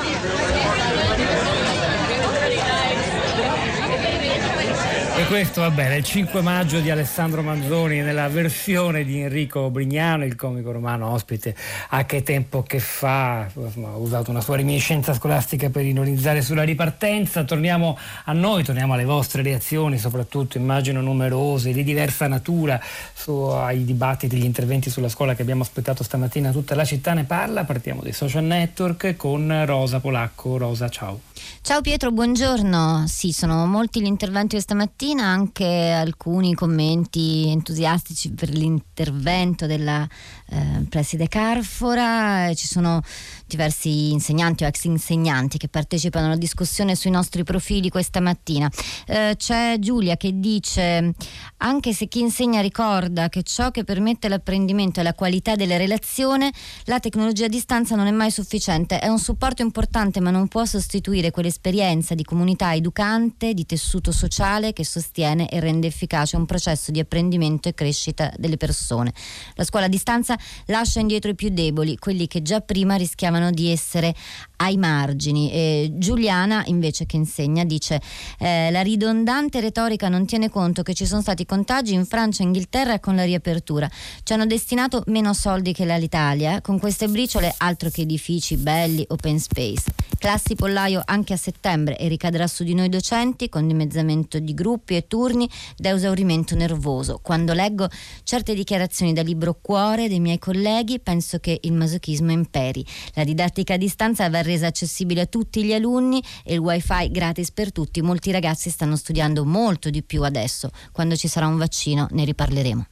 E questo va bene, il 5 maggio di Alessandro Manzoni nella versione di Enrico Brignano, il comico romano ospite a Che tempo che fa, ha usato una sua reminiscenza scolastica per ironizzare sulla ripartenza. Torniamo a noi, torniamo alle vostre reazioni, soprattutto immagino numerose, di diversa natura, ai dibattiti, gli interventi sulla scuola che abbiamo aspettato stamattina. Tutta la città ne parla, partiamo dai social network con Rosa Polacco. Rosa, ciao. Ciao Pietro, buongiorno. Sì, sono molti gli interventi questa mattina, anche alcuni commenti entusiastici per l'intervento della eh, preside Carfora. Ci sono diversi insegnanti o ex insegnanti che partecipano alla discussione sui nostri profili questa mattina. Eh, c'è Giulia che dice: Anche se chi insegna ricorda che ciò che permette l'apprendimento è la qualità della relazione, la tecnologia a distanza non è mai sufficiente. È un supporto importante, ma non può sostituire quell'esperienza di comunità educante, di tessuto sociale che sostiene e rende efficace un processo di apprendimento e crescita delle persone. La scuola a distanza lascia indietro i più deboli, quelli che già prima rischiavano di essere ai margini. E Giuliana, invece, che insegna, dice: eh, La ridondante retorica non tiene conto che ci sono stati contagi in Francia e Inghilterra con la riapertura. Ci hanno destinato meno soldi che l'Italia. Con queste briciole, altro che edifici belli, open space. Classi pollaio anche a settembre e ricadrà su di noi docenti con dimezzamento di gruppi e turni da esaurimento nervoso. Quando leggo certe dichiarazioni da libro cuore dei miei colleghi, penso che il masochismo imperi. La didattica a distanza va resa accessibile a tutti gli alunni e il wifi gratis per tutti. Molti ragazzi stanno studiando molto di più adesso. Quando ci sarà un vaccino ne riparleremo.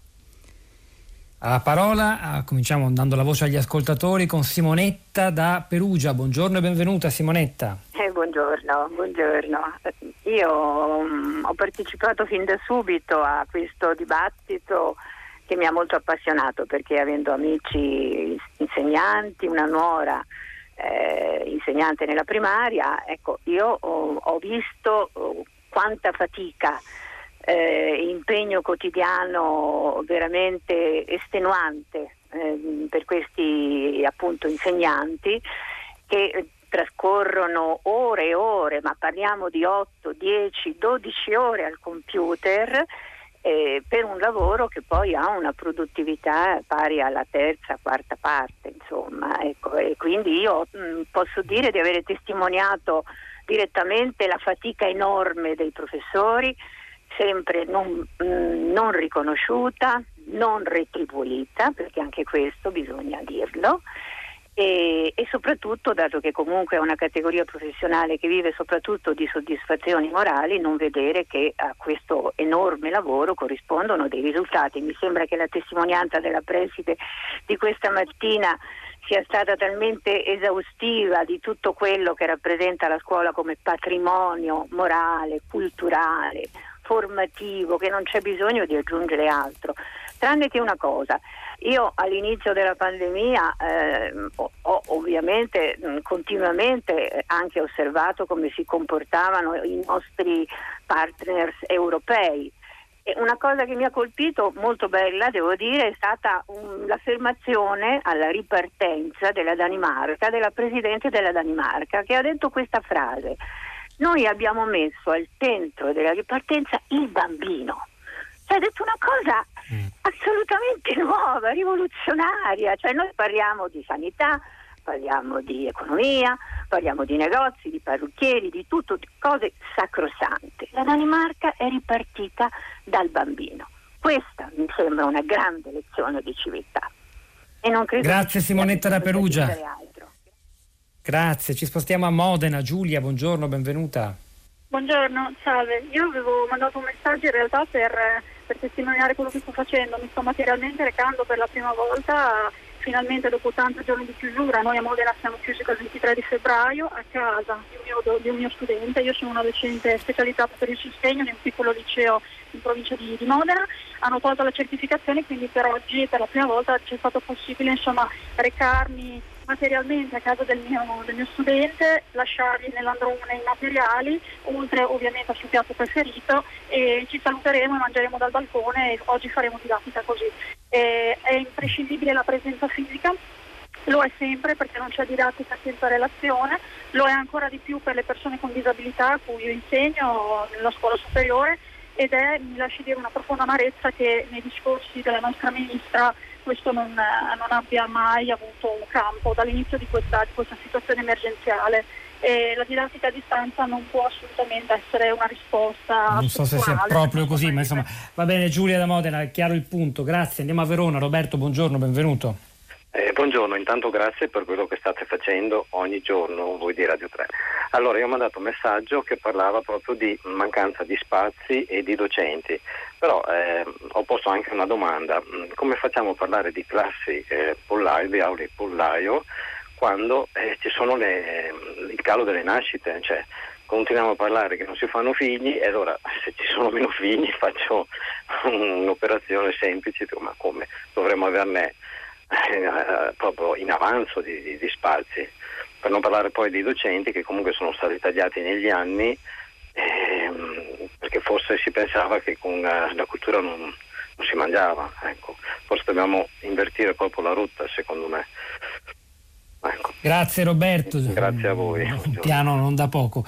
A parola, cominciamo dando la voce agli ascoltatori con Simonetta da Perugia. Buongiorno e benvenuta Simonetta. Eh, buongiorno, buongiorno. Io um, ho partecipato fin da subito a questo dibattito che mi ha molto appassionato perché avendo amici insegnanti, una nuora eh, insegnante nella primaria, ecco, io ho, ho visto oh, quanta fatica, eh, impegno quotidiano veramente estenuante eh, per questi appunto insegnanti che trascorrono ore e ore, ma parliamo di 8, 10, 12 ore al computer eh, per un lavoro che poi ha una produttività pari alla terza, quarta parte, insomma. Ecco, e quindi io mh, mm, posso dire di avere testimoniato direttamente la fatica enorme dei professori, sempre non, mh, mm, non riconosciuta, non retribuita, perché anche questo bisogna dirlo e, e, soprattutto, dato che comunque è una categoria professionale che vive soprattutto di soddisfazioni morali, non vedere che a questo enorme lavoro corrispondono dei risultati. Mi sembra che la testimonianza della preside di questa mattina sia stata talmente esaustiva di tutto quello che rappresenta la scuola come patrimonio morale, culturale, formativo, che non c'è bisogno di aggiungere altro. Tranne che una cosa, io all'inizio della pandemia eh, ho, ovviamente continuamente anche osservato come si comportavano i nostri partners europei. E una cosa che mi ha colpito molto bella, devo dire, è stata um, l'affermazione alla ripartenza della Danimarca, della Presidente della Danimarca, che ha detto questa frase. Noi abbiamo messo al centro della ripartenza il bambino. Cioè, ha detto una cosa mm. assolutamente nuova, rivoluzionaria. Cioè, noi parliamo di sanità, parliamo di economia, parliamo di negozi, di parrucchieri, di tutto, di cose sacrosante. La Danimarca è ripartita dal bambino. Questa mi sembra una grande lezione di civiltà. Grazie Simonetta da Perugia. Grazie, ci spostiamo a Modena. Giulia, buongiorno, benvenuta. Buongiorno, salve. Io avevo mandato un messaggio in realtà per per testimoniare quello che sto facendo. Mi sto materialmente recando per la prima volta, finalmente dopo tanti giorni di chiusura. Noi a Modena siamo chiusi dal 23 di febbraio a casa di un mio, di un mio studente. Io sono una docente specializzata per il sostegno in un piccolo liceo in provincia di, di, Modena. Hanno tolto la certificazione, quindi per oggi, per la prima volta, ci è stato possibile insomma, recarmi materialmente a casa del mio, del mio studente, lasciargli nell'androne i materiali, oltre ovviamente al suo piatto preferito e ci saluteremo e mangeremo dal balcone e oggi faremo didattica così. E, è imprescindibile la presenza fisica, lo è sempre perché non c'è didattica senza relazione, lo è ancora di più per le persone con disabilità a cui io insegno nella scuola superiore ed è, mi lasci dire, una profonda amarezza che nei discorsi della nostra ministra questo non, non abbia mai avuto un campo dall'inizio di questa, di questa situazione emergenziale. E la didattica a distanza non può assolutamente essere una risposta. Non so se sia proprio così, ma insomma va bene Giulia da Modena, è chiaro il punto. Grazie, andiamo a Verona. Roberto, buongiorno, benvenuto. Eh, buongiorno, intanto grazie per quello che state facendo ogni giorno voi di Radio 3. Allora, io ho mandato un messaggio che parlava proprio di mancanza di spazi e di docenti, però eh, ho posto anche una domanda, mm, come facciamo a parlare di classi eh, pollaio, di aule pollaio, quando eh, ci sono le, il calo delle nascite? Cioè, continuiamo a parlare che non si fanno figli e allora se ci sono meno figli faccio un'operazione semplice, ma come? Dovremmo averne eh, proprio in avanzo di, di, di, spazi, per non parlare poi dei docenti che comunque sono stati tagliati negli anni ehm, perché forse si pensava che con uh, la cultura non, non si mangiava, ecco. forse dobbiamo invertire proprio la rotta secondo me. Ecco. Grazie Roberto. Grazie a voi. Un piano non da poco.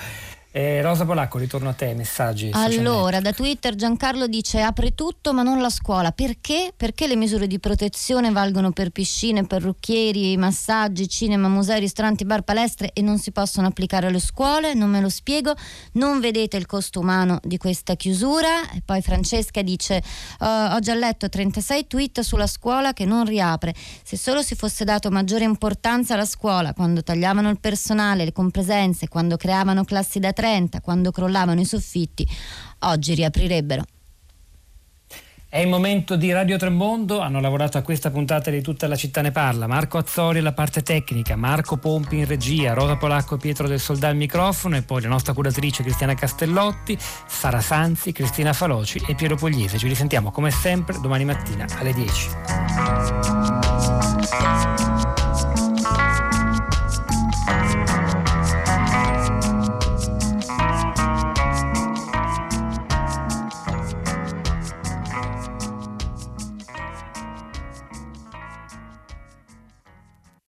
Eh, Rosa Polacco, ritorno a te, messaggi. Allora, da Twitter Giancarlo dice apre tutto ma non la scuola. Perché? Perché le misure di protezione valgono per piscine, parrucchieri, massaggi, cinema, musei, ristoranti, bar, palestre e non si possono applicare alle scuole? Non me lo spiego. Non vedete il costo umano di questa chiusura? E poi Francesca dice uh, ho già letto 36 tweet sulla scuola che non riapre. Se solo si fosse dato maggiore importanza alla scuola quando tagliavano il personale, le compresenze, quando creavano classi da 30, quando crollavano i soffitti, oggi riaprirebbero. È il momento di Radio Tremondo, hanno lavorato a questa puntata di Tutta la città ne parla, Marco Azzori alla parte tecnica, Marco Pompi in regia, Rosa Polacco e Pietro del Soldà al microfono e poi la nostra curatrice Cristiana Castellotti, Sara Sanzi, Cristina Faloci e Piero Pugliese. Ci risentiamo come sempre domani mattina alle 10.